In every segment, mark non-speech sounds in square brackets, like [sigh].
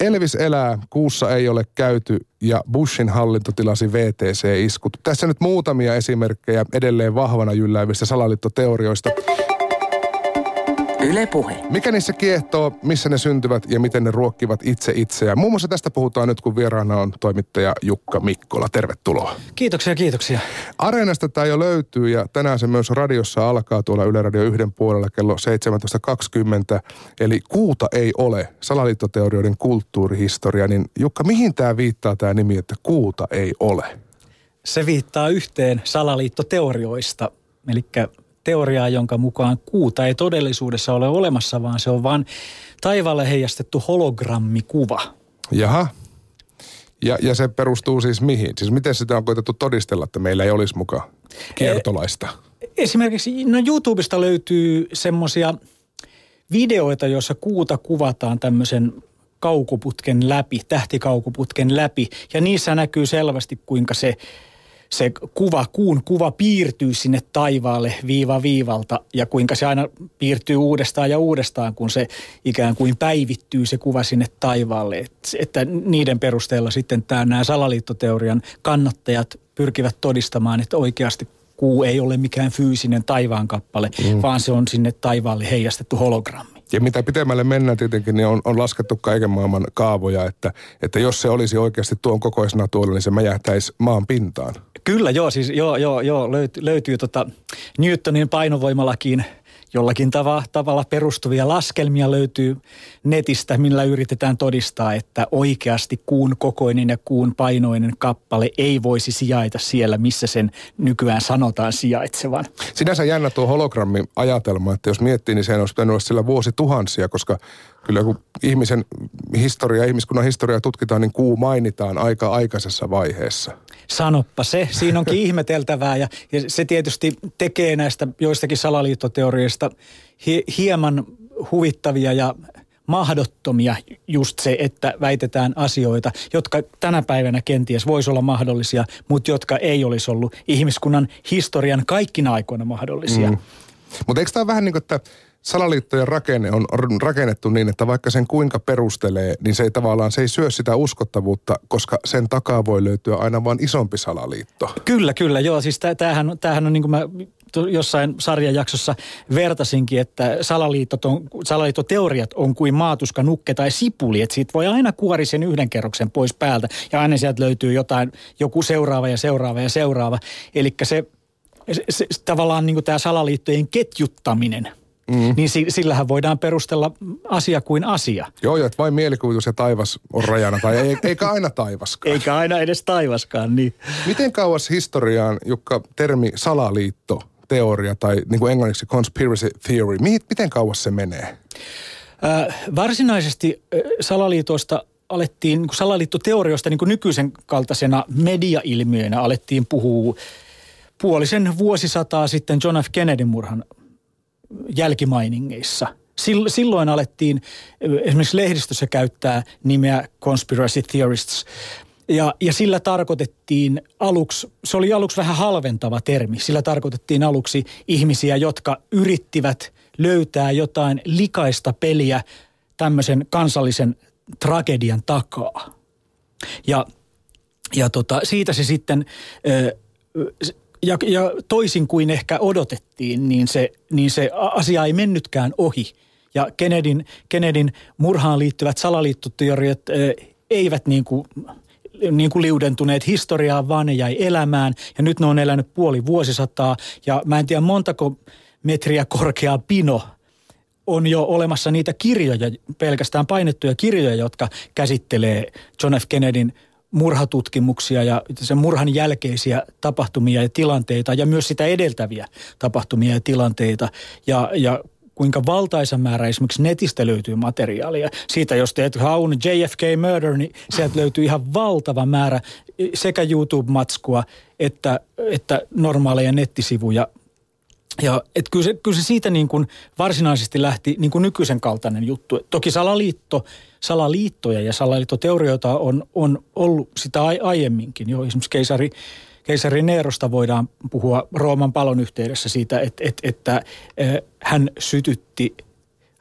Elvis elää, kuussa ei ole käyty ja Bushin hallinto tilasi VTC-iskut. Tässä nyt muutamia esimerkkejä edelleen vahvana jylläävistä salaliittoteorioista. Yle Puhe. Mikä niissä kiehtoo, missä ne syntyvät ja miten ne ruokkivat itse itseään? Muun muassa tästä puhutaan nyt, kun vieraana on toimittaja Jukka Mikkola. Tervetuloa. Kiitoksia, kiitoksia. Areenasta tämä jo löytyy ja tänään se myös radiossa alkaa tuolla Yle Radio yhden puolella kello 17.20. Eli kuuta ei ole, salaliittoteorioiden kulttuurihistoria. Niin Jukka, mihin tämä viittaa tämä nimi, että kuuta ei ole? Se viittaa yhteen salaliittoteorioista, eli teoriaa, jonka mukaan kuuta ei todellisuudessa ole olemassa, vaan se on vain taivaalle heijastettu hologrammikuva. Jaha. Ja, ja se perustuu siis mihin? Siis miten sitä on koitettu todistella, että meillä ei olisi mukaan kiertolaista? Esimerkiksi no YouTubesta löytyy semmoisia videoita, joissa kuuta kuvataan tämmöisen kaukoputken läpi, tähtikaukoputken läpi. Ja niissä näkyy selvästi, kuinka se se kuva, kuun kuva piirtyy sinne taivaalle viiva viivalta ja kuinka se aina piirtyy uudestaan ja uudestaan, kun se ikään kuin päivittyy se kuva sinne taivaalle. Et, että niiden perusteella sitten tämä, nämä salaliittoteorian kannattajat pyrkivät todistamaan, että oikeasti kuu ei ole mikään fyysinen taivaan-kappale, mm. vaan se on sinne taivaalle heijastettu hologrammi. Ja mitä pitemmälle mennään tietenkin, niin on, on laskettu kaiken maailman kaavoja, että, että jos se olisi oikeasti tuon kokoisena tuolla, niin se mäjähtäisi maan pintaan. Kyllä, joo, siis joo, joo, joo löytyy, löytyy tota Newtonin painovoimalakiin jollakin tava, tavalla perustuvia laskelmia löytyy netistä, millä yritetään todistaa, että oikeasti kuun kokoinen ja kuun painoinen kappale ei voisi sijaita siellä, missä sen nykyään sanotaan sijaitsevan. Sinänsä jännä tuo hologrammi-ajatelma, että jos miettii, niin se olisi pitänyt olla sillä vuosituhansia, koska kyllä kun ihmisen historia, ihmiskunnan historiaa tutkitaan, niin kuu mainitaan aika aikaisessa vaiheessa. Sanoppa se. Siinä onkin [laughs] ihmeteltävää ja, ja se tietysti tekee näistä joistakin salaliittoteorioista hi, hieman huvittavia ja mahdottomia just se, että väitetään asioita, jotka tänä päivänä kenties voisi olla mahdollisia, mutta jotka ei olisi ollut ihmiskunnan historian kaikkina aikoina mahdollisia. Mm. Mutta eikö tämä vähän niin kuin, että salaliittojen rakenne on rakennettu niin, että vaikka sen kuinka perustelee, niin se ei tavallaan, se ei syö sitä uskottavuutta, koska sen takaa voi löytyä aina vain isompi salaliitto. Kyllä, kyllä, joo. Siis tämähän, tämähän on niin kuin mä jossain sarjajaksossa vertasinkin, että salaliitot on, salaliittoteoriat on kuin maatuska, nukke tai sipuli. Että siitä voi aina kuori sen yhden kerroksen pois päältä ja aina sieltä löytyy jotain, joku seuraava ja seuraava ja seuraava. Eli se, se, se, tavallaan niin tämä salaliittojen ketjuttaminen – mm. niin sillähän voidaan perustella asia kuin asia. Joo, joo, että vain mielikuvitus ja taivas on rajana, tai eikä aina taivaskaan. eikä aina edes taivaskaan, niin. Miten kauas historiaan, Jukka, termi salaliitto, teoria tai niin kuin englanniksi conspiracy theory, miten kauas se menee? Äh, varsinaisesti äh, salaliitoista alettiin, niin salaliittoteorioista niin kuin nykyisen kaltaisena mediailmiönä alettiin puhua puolisen vuosisataa sitten John F. Kennedyn murhan jälkimainingeissa. Silloin alettiin esimerkiksi lehdistössä käyttää nimeä conspiracy theorists. Ja, ja sillä tarkoitettiin aluksi, se oli aluksi vähän halventava termi, sillä tarkoitettiin aluksi ihmisiä, jotka yrittivät löytää jotain likaista peliä tämmöisen kansallisen tragedian takaa. Ja, ja tota, siitä se sitten ja, ja toisin kuin ehkä odotettiin, niin se, niin se asia ei mennytkään ohi. Ja Kennedyn, Kennedyn murhaan liittyvät salaliittoteoriat eivät niin kuin, niin kuin liudentuneet historiaan, vaan ne jäi elämään. Ja nyt ne on elänyt puoli vuosisataa. Ja mä en tiedä montako metriä korkea pino on jo olemassa niitä kirjoja, pelkästään painettuja kirjoja, jotka käsittelee John F. Kennedyn murhatutkimuksia ja sen murhan jälkeisiä tapahtumia ja tilanteita ja myös sitä edeltäviä tapahtumia ja tilanteita. Ja, ja kuinka valtaisa määrä esimerkiksi netistä löytyy materiaalia. Siitä jos teet haun JFK Murder, niin sieltä löytyy ihan valtava määrä sekä YouTube-matskua että, että normaaleja nettisivuja ja et kyllä, se, kyllä se siitä niin kuin varsinaisesti lähti niin kuin nykyisen kaltainen juttu. Toki salaliitto, salaliittoja ja salaliittoteorioita on, on ollut sitä aiemminkin jo. Esimerkiksi keisari, keisari Neerosta voidaan puhua Rooman palon yhteydessä siitä, että, että, että hän sytytti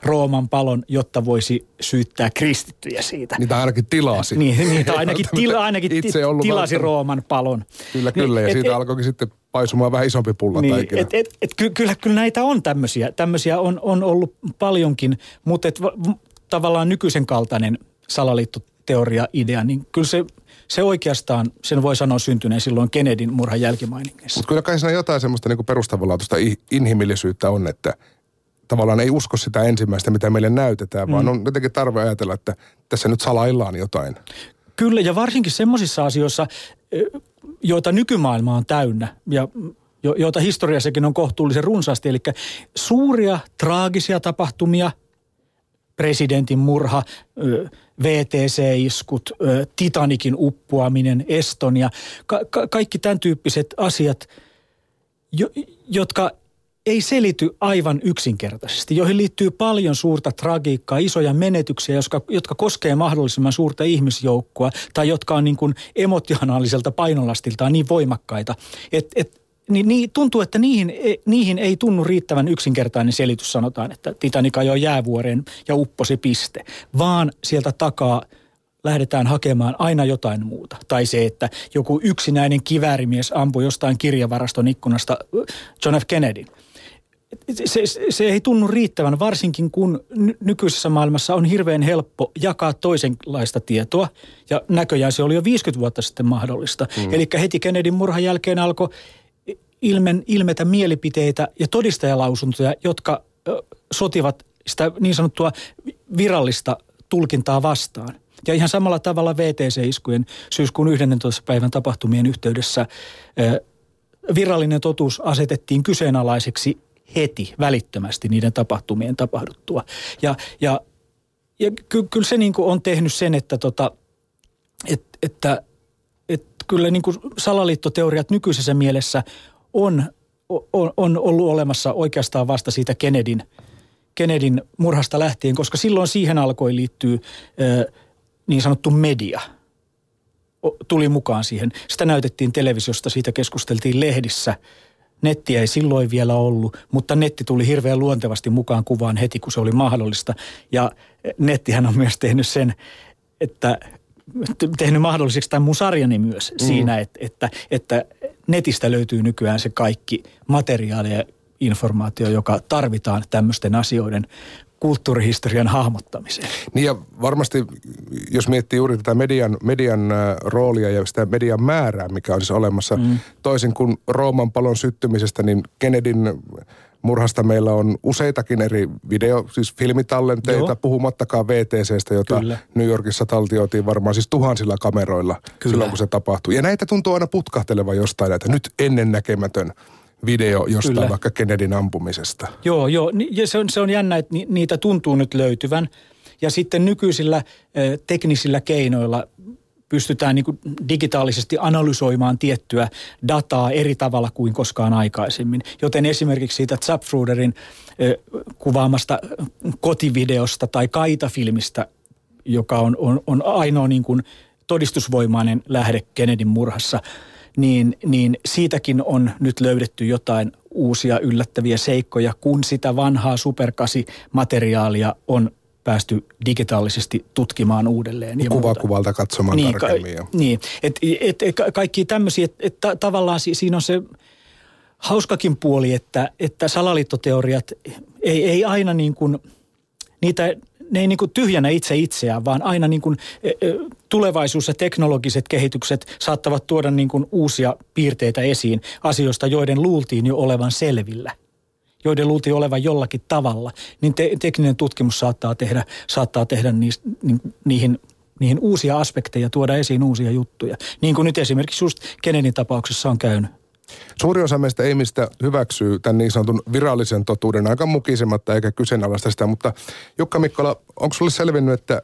Rooman palon, jotta voisi syyttää kristittyjä siitä. Niitä ainakin tilasi. Niin, niitä ainakin, [laughs] tila, ainakin itse ollut tilasi välttämättä. Rooman palon. Kyllä, kyllä. Niin, ja et, siitä et, alkoikin sitten paisumaan vähän isompi pulla niin, et, et, et, ky, kyllä, kyllä näitä on tämmöisiä. Tämmöisiä on, on ollut paljonkin, mutta et, tavallaan nykyisen kaltainen salaliittoteoria idea, niin kyllä se, se oikeastaan, sen voi sanoa syntyneen silloin Kennedyn murhan jälkimainingeissa. Mutta kyllä kai siinä jotain semmoista niin perustavanlaatuista inhimillisyyttä on, että tavallaan ei usko sitä ensimmäistä, mitä meille näytetään, mm. vaan on jotenkin tarve ajatella, että tässä nyt salaillaan jotain. Kyllä, ja varsinkin semmoisissa asioissa, joita nykymaailma on täynnä, ja joita historiassakin on kohtuullisen runsaasti, eli suuria traagisia tapahtumia, presidentin murha, VTC-iskut, Titanikin uppuaminen, Estonia, ka- ka- kaikki tämän tyyppiset asiat, jo- jotka ei selity aivan yksinkertaisesti, joihin liittyy paljon suurta tragiikkaa, isoja menetyksiä, jotka, jotka koskee mahdollisimman suurta ihmisjoukkoa tai jotka on niin kuin emotionaaliselta painolastiltaan niin voimakkaita, että et, niin, niin tuntuu, että niihin, e, niihin ei tunnu riittävän yksinkertainen selitys, sanotaan, että Titanic ajoi jäävuoreen ja upposi piste, vaan sieltä takaa lähdetään hakemaan aina jotain muuta. Tai se, että joku yksinäinen kiväärimies ampui jostain kirjavaraston ikkunasta John F. Kennedy se, se ei tunnu riittävän, varsinkin kun nykyisessä maailmassa on hirveän helppo jakaa toisenlaista tietoa. Ja näköjään se oli jo 50 vuotta sitten mahdollista. Mm. Eli heti Kennedyn murhan jälkeen alkoi ilmen, ilmetä mielipiteitä ja todistajalausuntoja, jotka sotivat sitä niin sanottua virallista tulkintaa vastaan. Ja ihan samalla tavalla VTC-iskujen syyskuun 11. päivän tapahtumien yhteydessä virallinen totuus asetettiin kyseenalaiseksi heti, välittömästi niiden tapahtumien tapahduttua. Ja, ja, ja ky, kyllä se niin on tehnyt sen, että, tota, et, että, että kyllä niin salaliittoteoriat nykyisessä mielessä on, on, on ollut olemassa oikeastaan vasta siitä Kennedyn, Kennedyn murhasta lähtien, koska silloin siihen alkoi liittyä niin sanottu media – tuli mukaan siihen. Sitä näytettiin televisiosta, siitä keskusteltiin lehdissä – Nettiä ei silloin vielä ollut, mutta netti tuli hirveän luontevasti mukaan kuvaan heti, kun se oli mahdollista. Ja nettihän on myös tehnyt sen, että tehnyt mahdolliseksi tämän mun sarjani myös mm. siinä, että, että, että netistä löytyy nykyään se kaikki materiaali ja informaatio, joka tarvitaan tämmöisten asioiden kulttuurihistorian hahmottamiseen. Niin ja varmasti, jos miettii juuri tätä median, median äh, roolia ja sitä median määrää, mikä on siis olemassa, mm. toisin kuin Rooman palon syttymisestä, niin Kennedyn murhasta meillä on useitakin eri video, siis filmitallenteita, Joo. puhumattakaan VTCstä, jota Kyllä. New Yorkissa taltioitiin varmaan siis tuhansilla kameroilla Kyllä. silloin, kun se tapahtui. Ja näitä tuntuu aina putkahtelevan jostain, että nyt ennennäkemätön video jostain Kyllä. vaikka Kennedyn ampumisesta. Joo, joo. Ja se on, se on jännä, että niitä tuntuu nyt löytyvän. Ja sitten nykyisillä teknisillä keinoilla pystytään niin digitaalisesti analysoimaan tiettyä dataa eri tavalla kuin koskaan aikaisemmin. Joten esimerkiksi siitä Zapruderin kuvaamasta kotivideosta tai kaitafilmistä, joka on, on, on ainoa niin kuin todistusvoimainen lähde Kennedyn murhassa – niin, niin siitäkin on nyt löydetty jotain uusia yllättäviä seikkoja, kun sitä vanhaa superkasi-materiaalia on päästy digitaalisesti tutkimaan uudelleen. Ja Kuva kuvalta katsomaan niin, tarkemmin. Ka- niin, että et, et, kaikki tämmöisiä, että et, tavallaan si, siinä on se hauskakin puoli, että, että salaliittoteoriat ei, ei aina niin kuin, niitä ne ei niin kuin tyhjänä itse itseään, vaan aina niin kuin e, e, tulevaisuus ja teknologiset kehitykset saattavat tuoda niin kuin uusia piirteitä esiin asioista, joiden luultiin jo olevan selvillä joiden luultiin olevan jollakin tavalla, niin te- tekninen tutkimus saattaa tehdä, saattaa tehdä niistä, ni, niihin, niihin uusia aspekteja, tuoda esiin uusia juttuja. Niin kuin nyt esimerkiksi just Kennedyn tapauksessa on käynyt. Suuri osa meistä ihmistä hyväksyy tämän niin sanotun virallisen totuuden aika mukisematta eikä kyseenalaista sitä, mutta Jukka Mikkola, onko sulle selvinnyt, että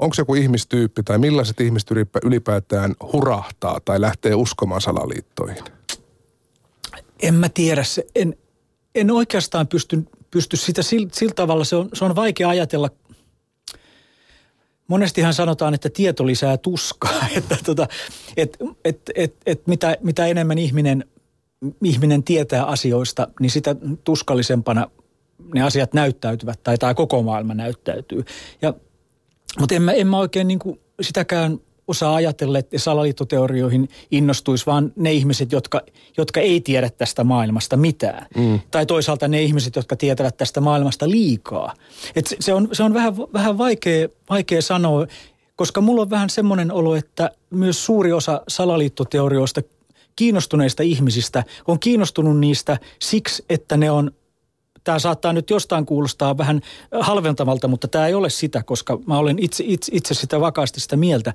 onko joku ihmistyyppi tai millaiset ihmiset ylipäätään hurahtaa tai lähtee uskomaan salaliittoihin? En mä tiedä. En, en oikeastaan pysty, pysty sitä sillä, sillä tavalla. Se on, se on vaikea ajatella. Monestihan sanotaan, että tieto lisää tuskaa. [laughs] Että tota, et, et, et, et mitä, mitä enemmän ihminen ihminen tietää asioista, niin sitä tuskallisempana ne asiat näyttäytyvät tai tämä koko maailma näyttäytyy. Ja, mutta en mä, en mä oikein niin kuin sitäkään osaa ajatella, että salaliittoteorioihin innostuisi vaan ne ihmiset, jotka, jotka ei tiedä tästä maailmasta mitään. Mm. Tai toisaalta ne ihmiset, jotka tietävät tästä maailmasta liikaa. Et se, se on, se on vähän, vähän vaikea, vaikea sanoa, koska mulla on vähän semmoinen olo, että myös suuri osa salaliittoteorioista kiinnostuneista ihmisistä on kiinnostunut niistä siksi, että ne on tämä saattaa nyt jostain kuulostaa vähän halventavalta, mutta tämä ei ole sitä, koska mä olen itse, itse, itse sitä vakaasti sitä mieltä,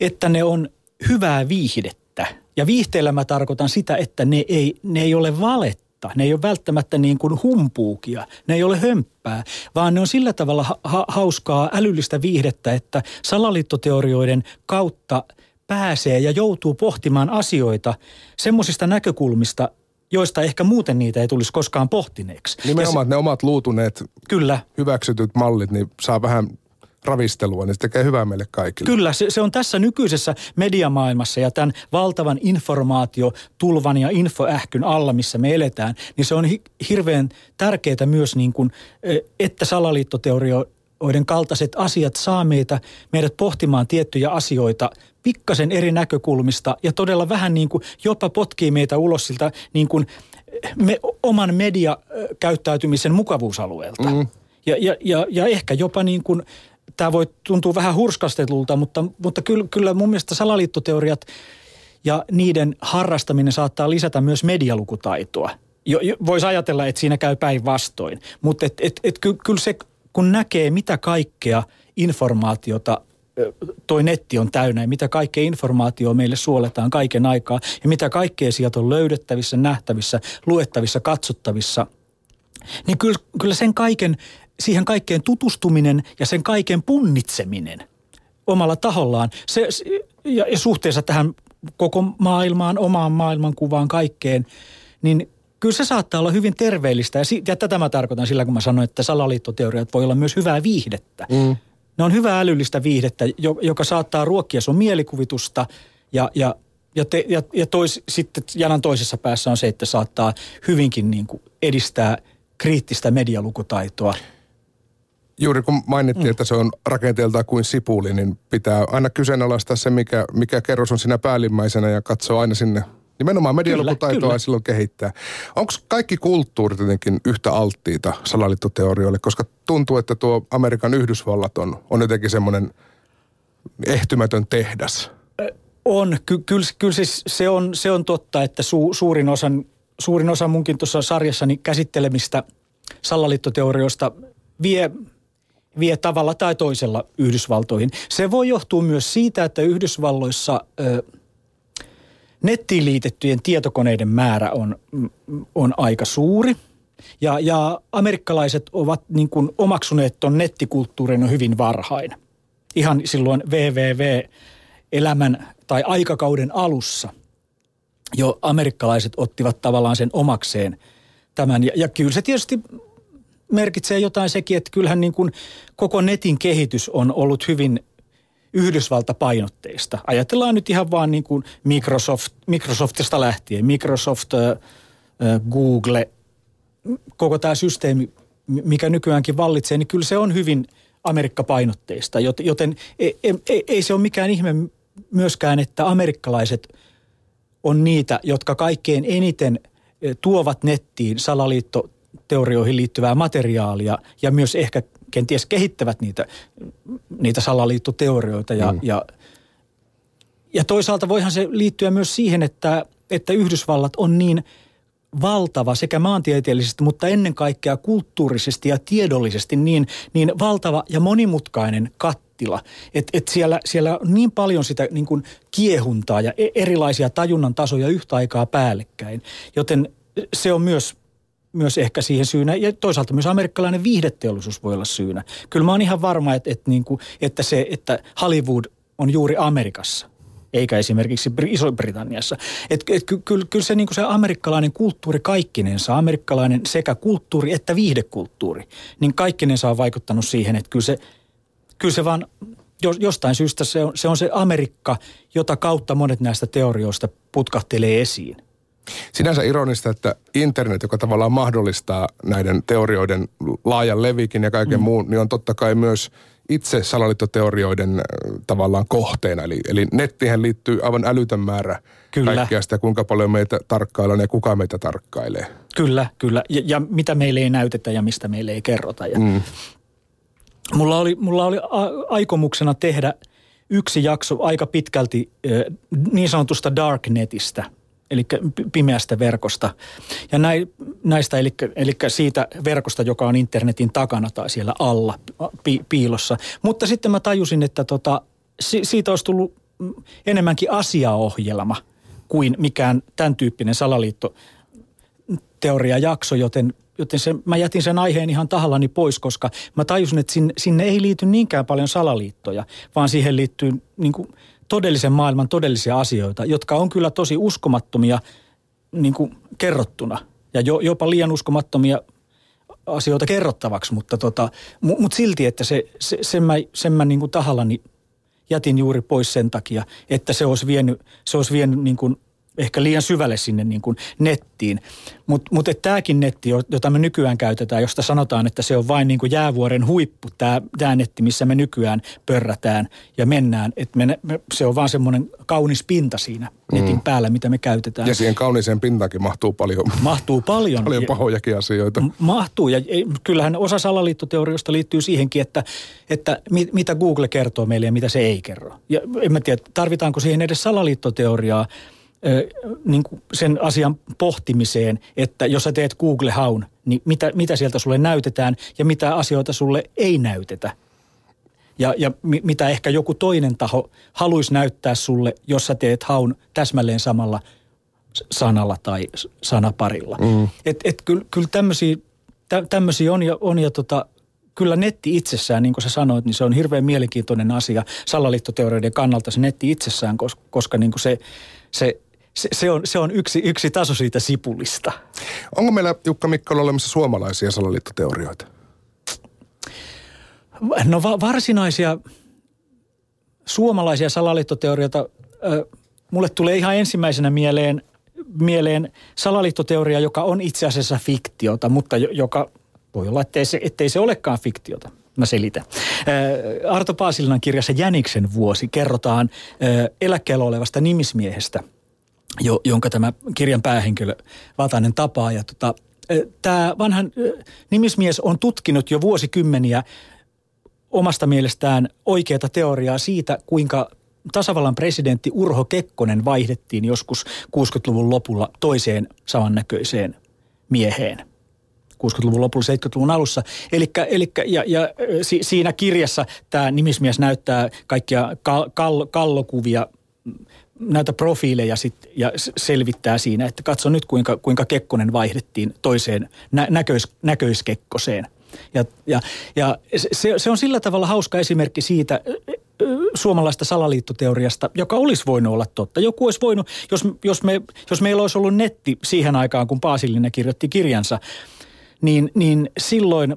että ne on hyvää viihdettä. Ja viihteellä mä tarkoitan sitä, että ne ei, ne ei ole valetta. Ne ei ole välttämättä niin kuin humpuukia, ne ei ole hömppää, vaan ne on sillä tavalla ha- hauskaa älyllistä viihdettä, että salaliittoteorioiden kautta pääsee ja joutuu pohtimaan asioita semmoisista näkökulmista, joista ehkä muuten niitä ei tulisi koskaan pohtineeksi. Nimenomaan, se, ne omat luutuneet, kyllä. hyväksytyt mallit, niin saa vähän ravistelua, niin se tekee hyvää meille kaikille. Kyllä, se, se on tässä nykyisessä mediamaailmassa ja tämän valtavan informaatiotulvan ja infoähkyn alla, missä me eletään, niin se on hi, hirveän tärkeää myös, niin kuin, että salaliittoteorioiden kaltaiset asiat saa meitä, meidät pohtimaan tiettyjä asioita pikkasen eri näkökulmista ja todella vähän niin kuin jopa potkii meitä ulos siltä niin kuin me, oman mediakäyttäytymisen mukavuusalueelta. Mm. Ja, ja, ja, ja ehkä jopa niin kuin tämä voi tuntua vähän hurskastetulta, mutta, mutta kyllä, kyllä mun mielestä salaliittoteoriat ja niiden harrastaminen saattaa lisätä myös medialukutaitoa. Jo, jo, Voisi ajatella, että siinä käy päinvastoin, mutta et, et, et, ky, kyllä se, kun näkee mitä kaikkea informaatiota toi netti on täynnä ja mitä kaikkea informaatiota meille suoletaan kaiken aikaa ja mitä kaikkea sieltä on löydettävissä, nähtävissä, luettavissa, katsottavissa, niin kyllä, kyllä sen kaiken siihen kaikkeen tutustuminen ja sen kaiken punnitseminen omalla tahollaan se, ja, ja suhteessa tähän koko maailmaan, omaan maailmankuvaan, kaikkeen, niin kyllä se saattaa olla hyvin terveellistä. Ja, si- ja tätä mä tarkoitan sillä, kun mä sanoin, että salaliittoteoriat voi olla myös hyvää viihdettä. Mm. Ne on hyvää älyllistä viihdettä, joka saattaa ruokkia sun mielikuvitusta ja, ja ja, te, ja, ja tois, sitten janan toisessa päässä on se, että saattaa hyvinkin niin kuin edistää kriittistä medialukutaitoa juuri kun mainittiin, mm. että se on rakenteeltaan kuin sipuli, niin pitää aina kyseenalaistaa se, mikä, mikä kerros on siinä päällimmäisenä ja katsoa aina sinne Nimenomaan medialukutaitoa silloin kehittää. Onko kaikki kulttuurit jotenkin yhtä alttiita salaliittoteorioille? Koska tuntuu, että tuo Amerikan Yhdysvallat on, on jotenkin semmoinen ehtymätön tehdas. On. Ky- kyllä, kyllä siis se, on, se on totta, että su, suurin, osan, suurin osa munkin tuossa sarjassani käsittelemistä salaliittoteorioista vie vie tavalla tai toisella Yhdysvaltoihin. Se voi johtua myös siitä, että Yhdysvalloissa ö, nettiin liitettyjen tietokoneiden määrä on, on aika suuri. Ja, ja amerikkalaiset ovat niin kuin omaksuneet tuon nettikulttuurin hyvin varhain. Ihan silloin WWW-elämän tai aikakauden alussa jo amerikkalaiset ottivat tavallaan sen omakseen tämän. Ja, ja kyllä se tietysti merkitsee jotain sekin, että kyllähän niin kuin koko netin kehitys on ollut hyvin Yhdysvaltapainotteista. Ajatellaan nyt ihan vaan niin kuin Microsoft, Microsoftista lähtien. Microsoft, Google, koko tämä systeemi, mikä nykyäänkin vallitsee, niin kyllä se on hyvin Amerikka-painotteista. Joten ei, ei, ei se ole mikään ihme myöskään, että amerikkalaiset on niitä, jotka kaikkein eniten tuovat nettiin salaliitto teorioihin liittyvää materiaalia ja myös ehkä kenties kehittävät niitä, niitä salaliittoteorioita. Ja, mm. ja, ja toisaalta voihan se liittyä myös siihen, että, että Yhdysvallat on niin valtava sekä maantieteellisesti, mutta ennen kaikkea kulttuurisesti ja tiedollisesti niin, niin valtava ja monimutkainen kattila. Että et siellä, siellä on niin paljon sitä niin kuin kiehuntaa ja e-, erilaisia tajunnan tasoja yhtä aikaa päällekkäin. Joten se on myös myös ehkä siihen syynä. Ja toisaalta myös amerikkalainen viihdeteollisuus voi olla syynä. Kyllä mä oon ihan varma, että, että, niin kuin, että se, että Hollywood on juuri Amerikassa eikä esimerkiksi Iso-Britanniassa. Et, et, ky, kyllä, kyllä se, niin se amerikkalainen kulttuuri kaikkinensa, amerikkalainen sekä kulttuuri että viihdekulttuuri, niin kaikkinensa on vaikuttanut siihen, että kyllä se, kyllä se vaan jostain syystä se on, se on se Amerikka, jota kautta monet näistä teorioista putkahtelee esiin. Sinänsä ironista, että internet, joka tavallaan mahdollistaa näiden teorioiden laajan levikin ja kaiken mm. muun, niin on totta kai myös itse salaliittoteorioiden äh, tavallaan kohteena. Eli, eli nettihän liittyy aivan älytön määrä kyllä. kaikkea sitä, kuinka paljon meitä tarkkaillaan ja kuka meitä tarkkailee. Kyllä, kyllä. Ja, ja mitä meille ei näytetä ja mistä meille ei kerrota. Ja mm. mulla, oli, mulla oli a- aikomuksena tehdä yksi jakso aika pitkälti niin sanotusta darknetistä – eli pimeästä verkosta. Ja näistä, eli, eli siitä verkosta, joka on internetin takana tai siellä alla pi, piilossa. Mutta sitten mä tajusin, että tota, si, siitä olisi tullut enemmänkin asiaohjelma kuin mikään tämän tyyppinen salaliitto teoriajakso, joten, joten se, mä jätin sen aiheen ihan tahallani pois, koska mä tajusin, että sinne, sinne ei liity niinkään paljon salaliittoja, vaan siihen liittyy niin kuin – todellisen maailman todellisia asioita, jotka on kyllä tosi uskomattomia niin kuin kerrottuna. Ja jo, jopa liian uskomattomia asioita kerrottavaksi, mutta tota, mut silti, että se, se, sen mä, sen mä niin kuin tahallani jätin juuri pois sen takia, että se olisi vienyt, se olisi vienyt niin kuin ehkä liian syvälle sinne niin kuin nettiin. Mutta mut, mut tämäkin netti, jota me nykyään käytetään, josta sanotaan, että se on vain niin kuin jäävuoren huippu, tämä, netti, missä me nykyään pörrätään ja mennään. Et me, me, se on vaan semmoinen kaunis pinta siinä netin mm. päällä, mitä me käytetään. Ja siihen kauniseen pintaankin mahtuu paljon. Mahtuu paljon. paljon pahojakin asioita. Mahtuu ja kyllähän osa salaliittoteorioista liittyy siihenkin, että, että mit, mitä Google kertoo meille ja mitä se ei kerro. Ja en mä tiedä, tarvitaanko siihen edes salaliittoteoriaa, niin kuin sen asian pohtimiseen, että jos sä teet Google-haun, niin mitä, mitä sieltä sulle näytetään ja mitä asioita sulle ei näytetä. Ja, ja mitä ehkä joku toinen taho haluaisi näyttää sulle, jos sä teet haun täsmälleen samalla sanalla tai sanaparilla. Mm. Et, et kyllä, kyllä tämmöisiä, on ja, on ja tota, kyllä netti itsessään, niin kuin sä sanoit, niin se on hirveän mielenkiintoinen asia salaliittoteorioiden kannalta se netti itsessään, koska, koska niin kuin se, se se, se, on, se on yksi, yksi taso siitä sipulista. Onko meillä Jukka Mikkola olemassa suomalaisia salaliittoteorioita? No va- varsinaisia suomalaisia salaliittoteorioita, äh, mulle tulee ihan ensimmäisenä mieleen, mieleen salaliittoteoria, joka on itse asiassa fiktiota, mutta joka voi olla, ettei se, ettei se olekaan fiktiota. Mä selitän. Arto Paasilinan kirjassa Jäniksen vuosi kerrotaan eläkkeellä olevasta nimismiehestä – jo, jonka tämä kirjan päähenkilö Vatanen tapaa. Ja tota, tämä vanhan nimismies on tutkinut jo vuosikymmeniä omasta mielestään oikeata teoriaa siitä, kuinka tasavallan presidentti Urho Kekkonen vaihdettiin joskus 60-luvun lopulla toiseen samannäköiseen mieheen. 60-luvun lopulla, 70-luvun alussa. Elikkä, elikkä, ja, ja si, siinä kirjassa tämä nimismies näyttää kaikkia kal, kal, kallokuvia näitä profiileja sit, ja selvittää siinä, että katso nyt kuinka, kuinka Kekkonen vaihdettiin toiseen nä, näköis, näköiskekkoseen. Ja, ja, ja se, se on sillä tavalla hauska esimerkki siitä suomalaista salaliittoteoriasta, joka olisi voinut olla totta. Joku olisi voinut, jos, jos, me, jos meillä olisi ollut netti siihen aikaan, kun Paasillinen kirjoitti kirjansa, niin, niin silloin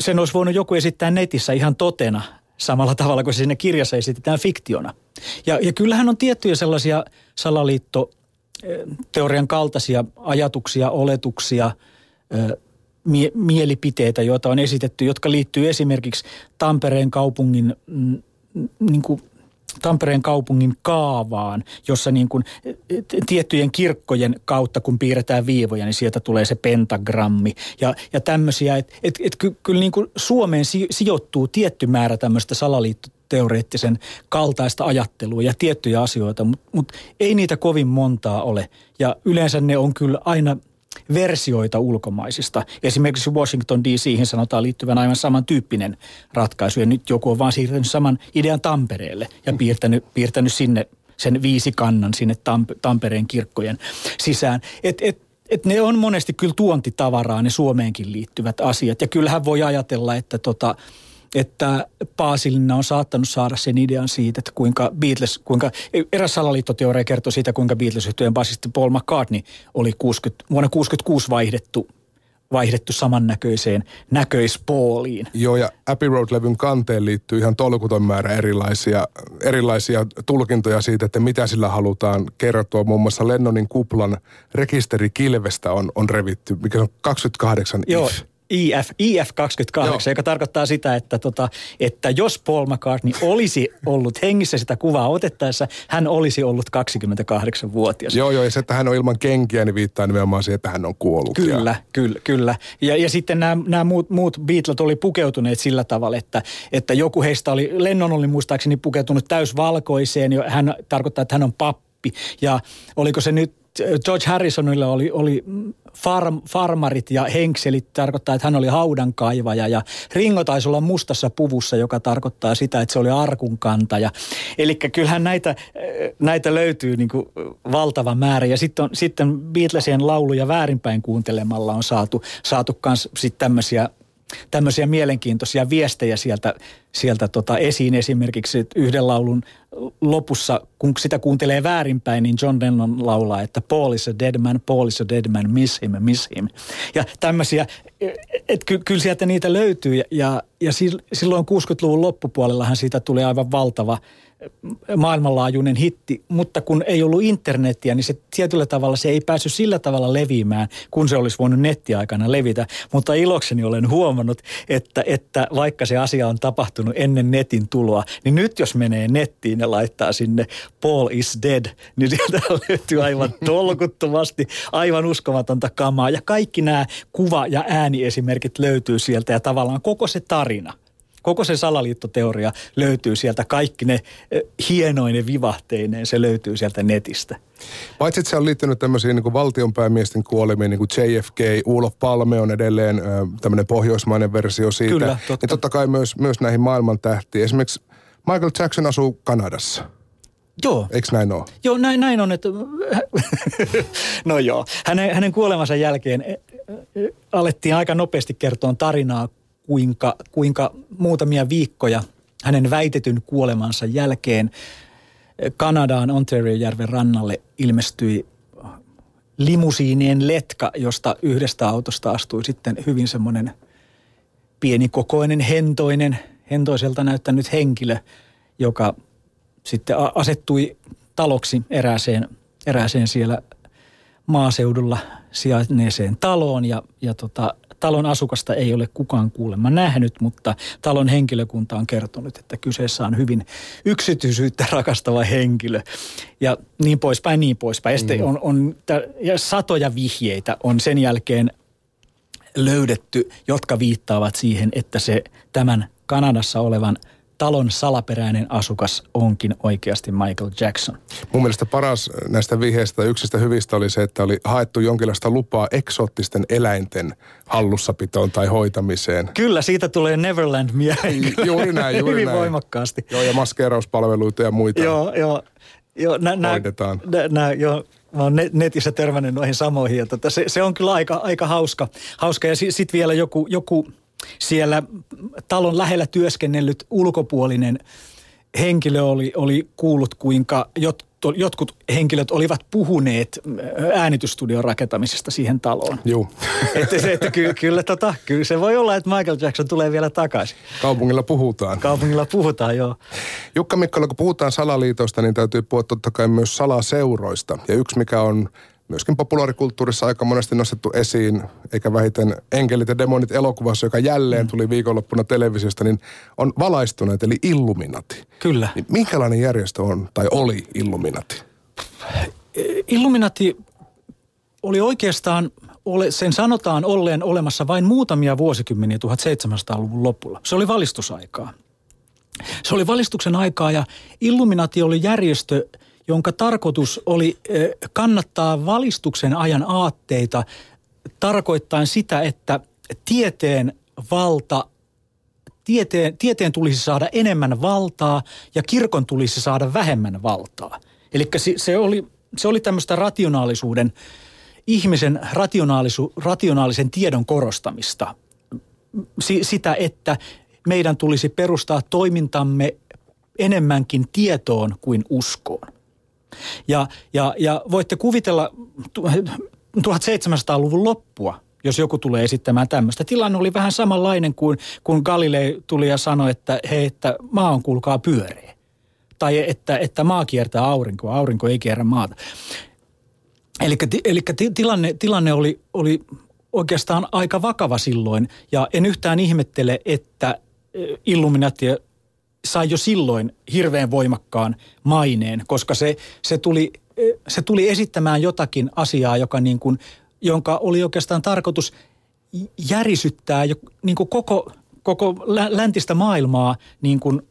sen olisi voinut joku esittää netissä ihan totena samalla tavalla kuin se sinne kirjassa esitetään fiktiona. Ja, ja kyllähän on tiettyjä sellaisia salaliittoteorian kaltaisia ajatuksia, oletuksia, mie- mielipiteitä, joita on esitetty, jotka liittyy esimerkiksi Tampereen kaupungin mm, niin kuin Tampereen kaupungin kaavaan, jossa niin kuin tiettyjen kirkkojen kautta, kun piirretään viivoja, niin sieltä tulee se pentagrammi ja, ja tämmöisiä. Että et, et ky, kyllä niin kuin Suomeen sijoittuu tietty määrä tämmöistä salaliittoteoreettisen kaltaista ajattelua ja tiettyjä asioita, mutta mut ei niitä kovin montaa ole. Ja yleensä ne on kyllä aina – versioita ulkomaisista. Esimerkiksi Washington DC:hin sanotaan liittyvän aivan samantyyppinen ratkaisu ja nyt joku on vaan siirtänyt saman idean Tampereelle ja piirtänyt, piirtänyt sinne sen viisi kannan sinne Tampereen kirkkojen sisään. Et, et, et ne on monesti kyllä tuontitavaraa, ne Suomeenkin liittyvät asiat. Ja kyllähän voi ajatella, että tota, että Paasilina on saattanut saada sen idean siitä, että kuinka Beatles, kuinka eräs salaliittoteoria kertoo siitä, kuinka beatles yhtyeen basisti Paul McCartney oli 60, vuonna 66 vaihdettu vaihdettu samannäköiseen näköispooliin. Joo, ja Abbey Road-levyn kanteen liittyy ihan tolkuton määrä erilaisia, erilaisia tulkintoja siitä, että mitä sillä halutaan kertoa. Muun muassa Lennonin kuplan rekisterikilvestä on, on revitty, mikä on 28 Joo, if. IF, IF28, Joo. joka tarkoittaa sitä, että, tota, että jos Paul McCartney olisi ollut hengissä sitä kuvaa otettaessa, hän olisi ollut 28-vuotias. Joo, joo, ja se, että hän on ilman kenkiä, niin viittaa nimenomaan siihen, että hän on kuollut. Kyllä, ja... kyllä, kyllä. Ja, ja sitten nämä, nämä muut, muut Beatles oli pukeutuneet sillä tavalla, että, että joku heistä oli, Lennon oli muistaakseni pukeutunut täysvalkoiseen, ja hän tarkoittaa, että hän on pappi. Ja oliko se nyt George Harrisonilla oli, oli farm, farmarit ja henkselit, tarkoittaa, että hän oli haudankaivaja ja Ringo taisi olla mustassa puvussa, joka tarkoittaa sitä, että se oli arkunkantaja. Eli kyllähän näitä, näitä löytyy niin kuin valtava määrä ja sitten, on, sitten Beatlesien lauluja väärinpäin kuuntelemalla on saatu, saatu myös sitten tämmöisiä tämmöisiä mielenkiintoisia viestejä sieltä, sieltä tota esiin. Esimerkiksi yhden laulun lopussa, kun sitä kuuntelee väärinpäin, niin John Lennon laulaa, että Paul is a dead man, Paul is a dead man, miss him, miss him. Ja tämmöisiä, että ky, kyllä sieltä niitä löytyy ja, ja, silloin 60-luvun loppupuolellahan siitä tuli aivan valtava – maailmanlaajuinen hitti, mutta kun ei ollut internettiä, niin se tietyllä tavalla se ei päässyt sillä tavalla leviämään, kun se olisi voinut nettiaikana levitä. Mutta ilokseni olen huomannut, että, että vaikka se asia on tapahtunut ennen netin tuloa, niin nyt jos menee nettiin ja laittaa sinne Paul is dead, niin sieltä [laughs] löytyy aivan [laughs] tolkuttomasti aivan uskomatonta kamaa. Ja kaikki nämä kuva- ja ääniesimerkit löytyy sieltä ja tavallaan koko se tarina – koko se salaliittoteoria löytyy sieltä, kaikki ne hienoinen vivahteineen, se löytyy sieltä netistä. Paitsi että se on liittynyt tämmöisiin niin valtionpäämiesten kuolemiin, niin kuin JFK, Ulof Palme on edelleen tämmöinen pohjoismainen versio siitä. Kyllä, totta. Ja totta kai myös, myös näihin maailman tähtiin. Esimerkiksi Michael Jackson asuu Kanadassa. Joo. Eikö näin ole? Joo, näin, näin on. Että... [laughs] no joo. Hänen, hänen kuolemansa jälkeen alettiin aika nopeasti kertoa tarinaa, kuinka, kuinka muutamia viikkoja hänen väitetyn kuolemansa jälkeen Kanadaan Ontario-järven rannalle ilmestyi limusiinien letka, josta yhdestä autosta astui sitten hyvin semmoinen pienikokoinen, hentoinen, hentoiselta näyttänyt henkilö, joka sitten asettui taloksi erääseen, erääseen siellä maaseudulla sijainneeseen taloon ja, ja tota, talon asukasta ei ole kukaan kuulemma nähnyt, mutta talon henkilökunta on kertonut, että kyseessä on hyvin yksityisyyttä rakastava henkilö. Ja niin poispäin, niin poispäin. Ja, mm. on, on, ja satoja vihjeitä on sen jälkeen löydetty, jotka viittaavat siihen, että se tämän Kanadassa olevan – talon salaperäinen asukas onkin oikeasti Michael Jackson. Mun mielestä paras näistä vihjeistä yksistä hyvistä oli se, että oli haettu jonkinlaista lupaa eksoottisten eläinten hallussapitoon tai hoitamiseen. Kyllä, siitä tulee Neverland mieleen. Juuri näin, juuri Hyvin näin. voimakkaasti. Joo, ja maskeerauspalveluita ja muita joo, joo. Joo, nä, nä, hoidetaan. Nä, nä, joo, mä oon netissä törmännyt noihin samoihin. Ja tota, se, se, on kyllä aika, aika hauska. hauska. Ja sitten sit vielä joku, joku siellä talon lähellä työskennellyt ulkopuolinen henkilö oli, oli kuullut, kuinka jot, jotkut henkilöt olivat puhuneet äänitystudion rakentamisesta siihen taloon. Joo. [laughs] että se, että ky, kyllä, tota, kyllä se voi olla, että Michael Jackson tulee vielä takaisin. Kaupungilla puhutaan. Kaupungilla puhutaan, joo. Jukka Mikkola, kun puhutaan salaliitosta, niin täytyy puhua totta kai myös salaseuroista. Ja yksi, mikä on myöskin populaarikulttuurissa aika monesti nostettu esiin, eikä vähiten Enkelit ja demonit elokuvassa, joka jälleen mm. tuli viikonloppuna televisiosta, niin on valaistuneet, eli Illuminati. Kyllä. Niin minkälainen järjestö on, tai oli Illuminati? Illuminati oli oikeastaan, sen sanotaan olleen olemassa vain muutamia vuosikymmeniä 1700-luvun lopulla. Se oli valistusaikaa. Se oli valistuksen aikaa ja Illuminati oli järjestö, jonka tarkoitus oli kannattaa valistuksen ajan aatteita tarkoittain sitä, että tieteen valta, tieteen, tieteen tulisi saada enemmän valtaa ja kirkon tulisi saada vähemmän valtaa. Eli se oli, se oli tämmöistä rationaalisuuden, ihmisen rationaalisu, rationaalisen tiedon korostamista. Si, sitä, että meidän tulisi perustaa toimintamme enemmänkin tietoon kuin uskoon. Ja, ja, ja voitte kuvitella 1700-luvun loppua, jos joku tulee esittämään tämmöistä. Tilanne oli vähän samanlainen kuin kun Galilei tuli ja sanoi, että hei, että maa on kuulkaa pyöreä. Tai että, että maa kiertää aurinkoa, aurinko ei kierrä maata. Eli tilanne, tilanne oli, oli oikeastaan aika vakava silloin. Ja en yhtään ihmettele, että Illuminati sai jo silloin hirveän voimakkaan maineen, koska se, se, tuli, se tuli esittämään jotakin asiaa, joka niin kuin, jonka oli oikeastaan tarkoitus järisyttää jo, niin kuin koko, koko läntistä maailmaa niin kuin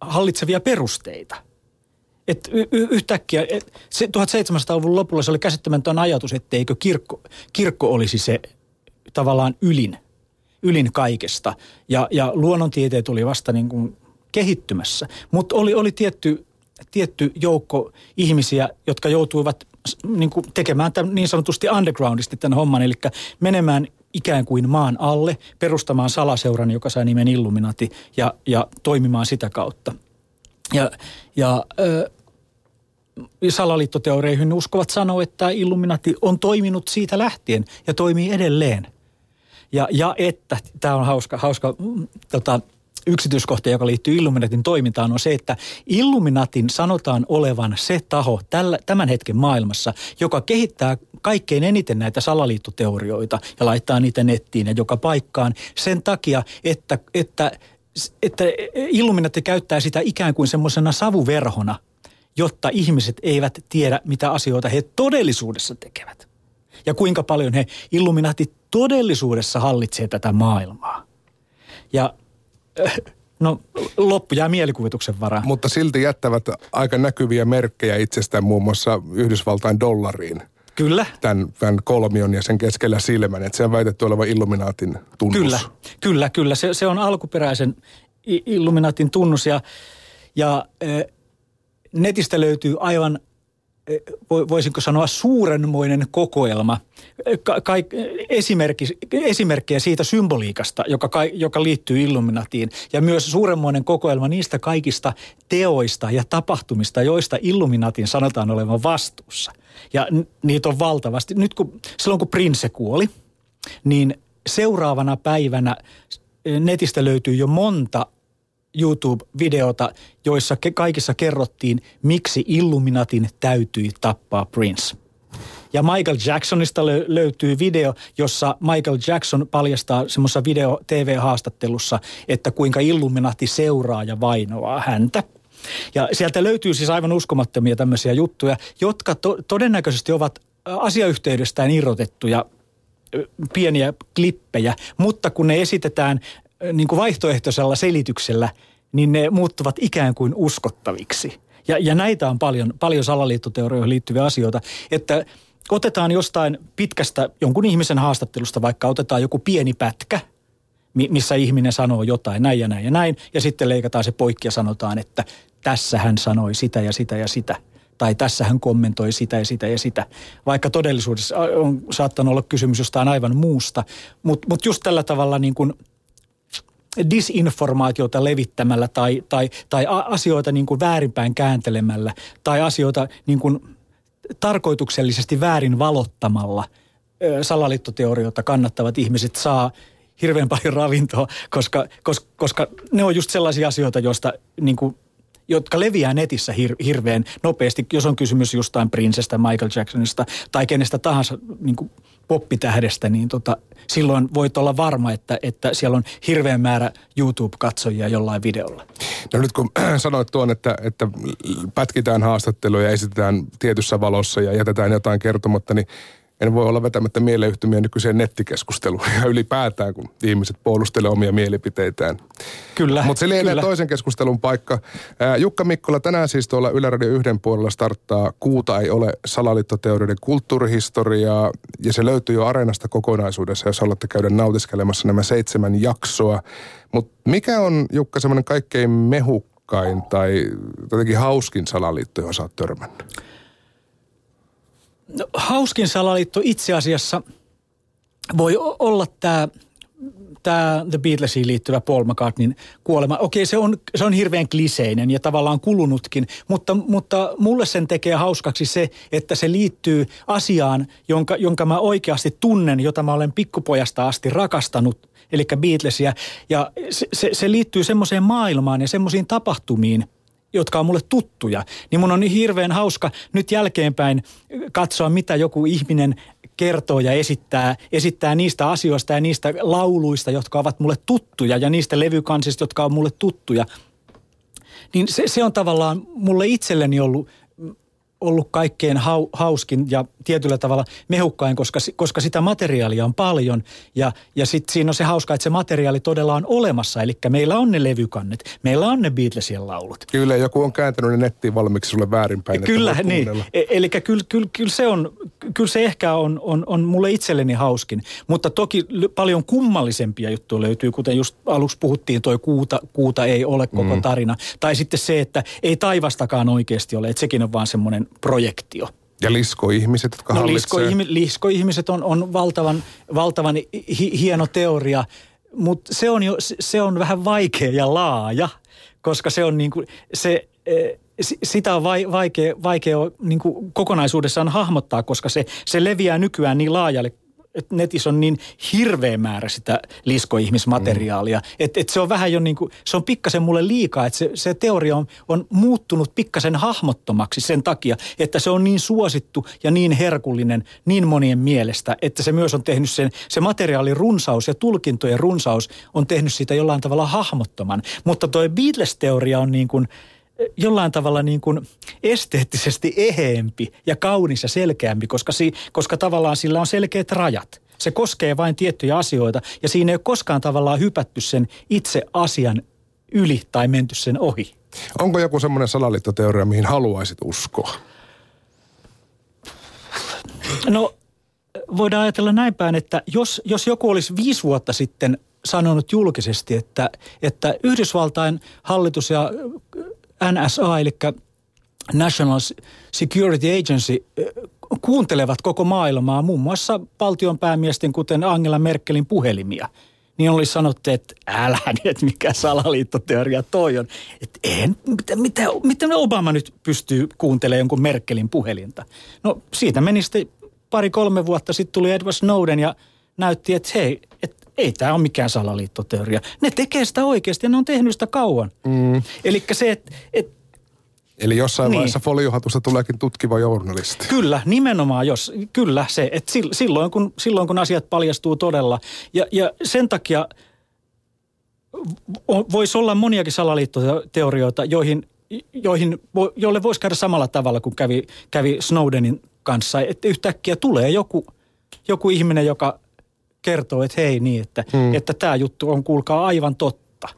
hallitsevia perusteita. Et y- y- yhtäkkiä, et se 1700-luvun lopulla se oli käsittämätön ajatus, etteikö kirkko, kirkko olisi se tavallaan ylin, ylin kaikesta. Ja, ja luonnontieteet oli vasta niin kuin kehittymässä. Mutta oli, oli tietty, tietty joukko ihmisiä, jotka joutuivat niin kuin tekemään tämän niin sanotusti undergroundisti tämän homman, eli menemään ikään kuin maan alle, perustamaan salaseuran, joka sai nimen Illuminati, ja, ja toimimaan sitä kautta. Ja, ja ö, salaliittoteoreihin uskovat sanoa, että Illuminati on toiminut siitä lähtien ja toimii edelleen. Ja, ja että, tämä on hauska, hauska mm, tota, yksityiskohta, joka liittyy Illuminatin toimintaan, on se, että Illuminatin sanotaan olevan se taho tällä, tämän hetken maailmassa, joka kehittää kaikkein eniten näitä salaliittoteorioita ja laittaa niitä nettiin ja joka paikkaan sen takia, että, että, että Illuminati käyttää sitä ikään kuin semmoisena savuverhona, jotta ihmiset eivät tiedä, mitä asioita he todellisuudessa tekevät. Ja kuinka paljon he Illuminati todellisuudessa hallitsee tätä maailmaa. Ja No loppu jää mielikuvituksen varaan. Mutta silti jättävät aika näkyviä merkkejä itsestään muun muassa Yhdysvaltain dollariin. Kyllä. Tämän, tämän kolmion ja sen keskellä silmän, että se on väitetty olevan Illuminaatin tunnus. Kyllä, kyllä, kyllä. Se, se on alkuperäisen Illuminaatin tunnus ja, ja äh, netistä löytyy aivan voisinko sanoa suurenmoinen kokoelma ka- ka- esimerkki, esimerkkejä siitä symboliikasta, joka, ka- joka liittyy Illuminatiin ja myös suurenmoinen kokoelma niistä kaikista teoista ja tapahtumista, joista Illuminatin sanotaan olevan vastuussa. Ja n- niitä on valtavasti. Nyt kun, silloin kun Prince kuoli, niin seuraavana päivänä netistä löytyy jo monta YouTube-videota, joissa kaikissa kerrottiin, miksi Illuminatin täytyi tappaa Prince. Ja Michael Jacksonista lö- löytyy video, jossa Michael Jackson paljastaa semmoisessa video TV-haastattelussa, että kuinka Illuminati seuraa ja vainoaa häntä. Ja sieltä löytyy siis aivan uskomattomia tämmöisiä juttuja, jotka to- todennäköisesti ovat asiayhteydestään irrotettuja pieniä klippejä, mutta kun ne esitetään niin kuin vaihtoehtoisella selityksellä, niin ne muuttuvat ikään kuin uskottaviksi. Ja, ja näitä on paljon, paljon salaliittoteorioihin liittyviä asioita, että otetaan jostain pitkästä jonkun ihmisen haastattelusta, vaikka otetaan joku pieni pätkä, missä ihminen sanoo jotain näin ja näin ja näin, ja sitten leikataan se poikki ja sanotaan, että tässä hän sanoi sitä ja sitä ja sitä – tai tässä hän kommentoi sitä ja sitä ja sitä. Vaikka todellisuudessa on saattanut olla kysymys jostain aivan muusta, mutta mut just tällä tavalla niin kuin disinformaatiota levittämällä tai, tai, tai asioita niin kuin väärinpäin kääntelemällä tai asioita niin kuin tarkoituksellisesti väärin valottamalla salaliittoteorioita kannattavat ihmiset saa hirveän paljon ravintoa, koska, koska, koska ne on just sellaisia asioita, joista niin kuin jotka leviää netissä hir- hirveän nopeasti, jos on kysymys jostain Princestä, Michael Jacksonista tai kenestä tahansa niin kuin poppitähdestä, niin tota, silloin voit olla varma, että, että siellä on hirveän määrä YouTube-katsojia jollain videolla. No nyt kun [clears throat] sanoit tuon, että, että pätkitään haastatteluja, esitetään tietyssä valossa ja jätetään jotain kertomatta, niin en voi olla vetämättä mieleyhtymiä nykyiseen nettikeskusteluun [laughs] ja ylipäätään, kun ihmiset puolustelee omia mielipiteitään. Kyllä. Mutta se lienee toisen keskustelun paikka. Jukka Mikkola, tänään siis tuolla Yle Radio yhden puolella starttaa Kuuta ei ole salaliittoteorioiden kulttuurihistoriaa ja se löytyy jo Areenasta kokonaisuudessa, jos haluatte käydä nautiskelemassa nämä seitsemän jaksoa. Mutta mikä on Jukka semmoinen kaikkein mehukkain tai jotenkin hauskin salaliitto, johon sä oot törmännyt? No, hauskin salaliitto itse asiassa voi olla tämä tämä The Beatlesiin liittyvä Paul McCartneyn kuolema, okei se on, se on hirveän kliseinen ja tavallaan kulunutkin, mutta, mutta mulle sen tekee hauskaksi se, että se liittyy asiaan, jonka, jonka mä oikeasti tunnen, jota mä olen pikkupojasta asti rakastanut, eli Beatlesia. Ja se, se, se liittyy semmoiseen maailmaan ja semmoisiin tapahtumiin, jotka on mulle tuttuja, niin mun on hirveän hauska nyt jälkeenpäin katsoa, mitä joku ihminen kertoo ja esittää, esittää niistä asioista ja niistä lauluista, jotka ovat mulle tuttuja ja niistä levykansista, jotka on mulle tuttuja. Niin se, se on tavallaan mulle itselleni ollut ollut kaikkein hau, hauskin ja tietyllä tavalla mehukkain, koska, koska sitä materiaalia on paljon. Ja, ja sitten siinä on se hauska, että se materiaali todella on olemassa. Eli meillä on ne levykannet, meillä on ne Beatlesien laulut. Kyllä, joku on kääntänyt ne nettiin valmiiksi sulle väärinpäin. Kyllä, niin. E, eli kyllä, kyllä, kyllä, se on, kyllä se ehkä on, on, on mulle itselleni hauskin. Mutta toki paljon kummallisempia juttuja löytyy, kuten just aluksi puhuttiin, toi kuuta, kuuta ei ole koko mm. tarina. Tai sitten se, että ei taivastakaan oikeasti ole, että sekin on vaan semmoinen projektio. Ja liskoihmiset, jotka no, liskoihmi, liskoihmiset on, on valtavan, valtavan hi, hieno teoria, mutta se on, jo, se on vähän vaikea ja laaja, koska se on niin kuin, se, e, sitä on vaikea, vaikea niin kuin kokonaisuudessaan hahmottaa, koska se, se leviää nykyään niin laajalle että netissä on niin hirveä määrä sitä liskoihmismateriaalia, mm. että et se on vähän jo niin kuin, se on pikkasen mulle liikaa, että se, se teoria on, on muuttunut pikkasen hahmottomaksi sen takia, että se on niin suosittu ja niin herkullinen niin monien mielestä, että se myös on tehnyt sen, se materiaalin runsaus ja tulkintojen runsaus on tehnyt siitä jollain tavalla hahmottoman. Mutta toi Beatles-teoria on niin kuin, jollain tavalla niin kuin esteettisesti eheempi ja kaunis ja selkeämpi, koska, si, koska tavallaan sillä on selkeät rajat. Se koskee vain tiettyjä asioita ja siinä ei ole koskaan tavallaan hypätty sen itse asian yli tai menty sen ohi. Onko joku semmoinen salaliittoteoria, mihin haluaisit uskoa? No voidaan ajatella näin päin, että jos, jos joku olisi viisi vuotta sitten sanonut julkisesti, että, että Yhdysvaltain hallitus ja NSA, eli National Security Agency, kuuntelevat koko maailmaa, muun muassa valtion päämiesten, kuten Angela Merkelin puhelimia. Niin oli sanottu, että älä [laughs] nyt, mikä salaliittoteoria toi on. Että en, mitä, mitä, miten Obama nyt pystyy kuuntelemaan jonkun Merkelin puhelinta? No siitä meni sitten pari-kolme vuotta, sitten tuli Edward Snowden ja näytti, että hei, ei tämä ole mikään salaliittoteoria. Ne tekee sitä oikeasti ja ne on tehnyt sitä kauan. Mm. Eli se, että et, Eli jossain niin. vaiheessa foliohatusta tuleekin tutkiva journalisti. Kyllä, nimenomaan jos, kyllä se, että silloin kun, silloin kun asiat paljastuu todella. Ja, ja sen takia voisi olla moniakin salaliittoteorioita, joihin, joihin, joille voisi käydä samalla tavalla kuin kävi, kävi Snowdenin kanssa. Että yhtäkkiä tulee joku, joku ihminen, joka kertoo, että hei niin, että hmm. että tämä juttu on kuulkaa aivan totta.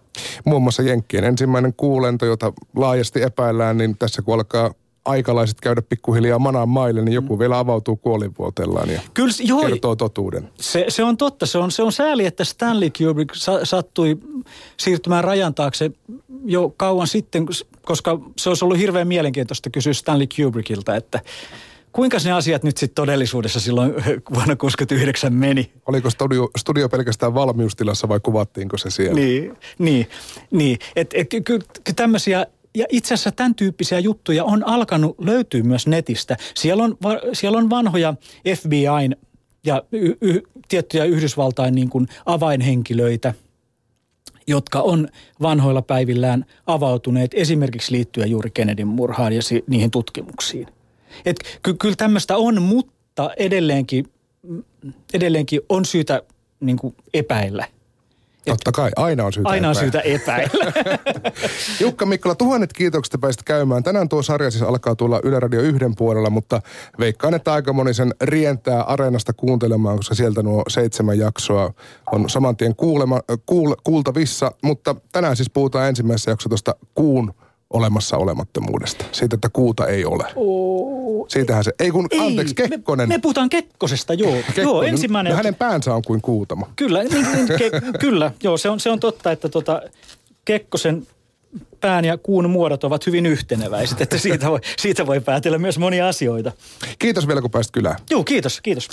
Muun muassa Jenkkien ensimmäinen kuulento, jota laajasti epäillään, niin tässä kun alkaa aikalaiset käydä pikkuhiljaa manaan maille, niin joku mm. vielä avautuu kuolinvuotellaan ja Kyllä, joo, kertoo totuuden. Se, se on totta. Se on, se on sääli, että Stanley Kubrick sa, sattui siirtymään rajan taakse jo kauan sitten, koska se olisi ollut hirveän mielenkiintoista kysyä Stanley Kubrickilta, että Kuinka ne asiat nyt sitten todellisuudessa silloin vuonna 69 meni? Oliko studio, studio pelkästään valmiustilassa vai kuvattiinko se siellä? Niin, niin, niin. Et, et, kyllä tämmöisiä ja itse asiassa tämän tyyppisiä juttuja on alkanut löytyä myös netistä. Siellä on, siellä on vanhoja FBIn ja y, y, tiettyjä Yhdysvaltain niin kuin avainhenkilöitä, jotka on vanhoilla päivillään avautuneet esimerkiksi liittyen juuri Kennedyn murhaan ja si, niihin tutkimuksiin. Et ky- kyllä tämmöistä on, mutta edelleenkin, edelleenkin on syytä niin kuin epäillä. Totta kai, aina on syytä Aina on syytä epäillä. [laughs] Jukka Mikkola, tuhannet kiitokset, että pääsit käymään. Tänään tuo sarja siis alkaa tulla Yle Radio yhden puolella, mutta veikkaan, että aika moni sen rientää areenasta kuuntelemaan, koska sieltä nuo seitsemän jaksoa on saman tien kuulema, kuul, kuultavissa. Mutta tänään siis puhutaan ensimmäisessä jaksossa tuosta kuun olemassa olemattomuudesta. Siitä, että kuuta ei ole. Oh, Siitähän se, ei kun, ei, anteeksi, Kekkonen. Me, me puhutaan Kekkosesta, joo. [laughs] Kekkonen, joo ensimmäinen. No, hänen päänsä on kuin kuutama. Kyllä, niin, niin, ke, kyllä, joo, se on, se on totta, että tota, Kekkosen pään ja kuun muodot ovat hyvin yhteneväiset, että siitä voi, siitä voi päätellä myös monia asioita. Kiitos vielä, kun pääsit kylään. Joo, kiitos, kiitos.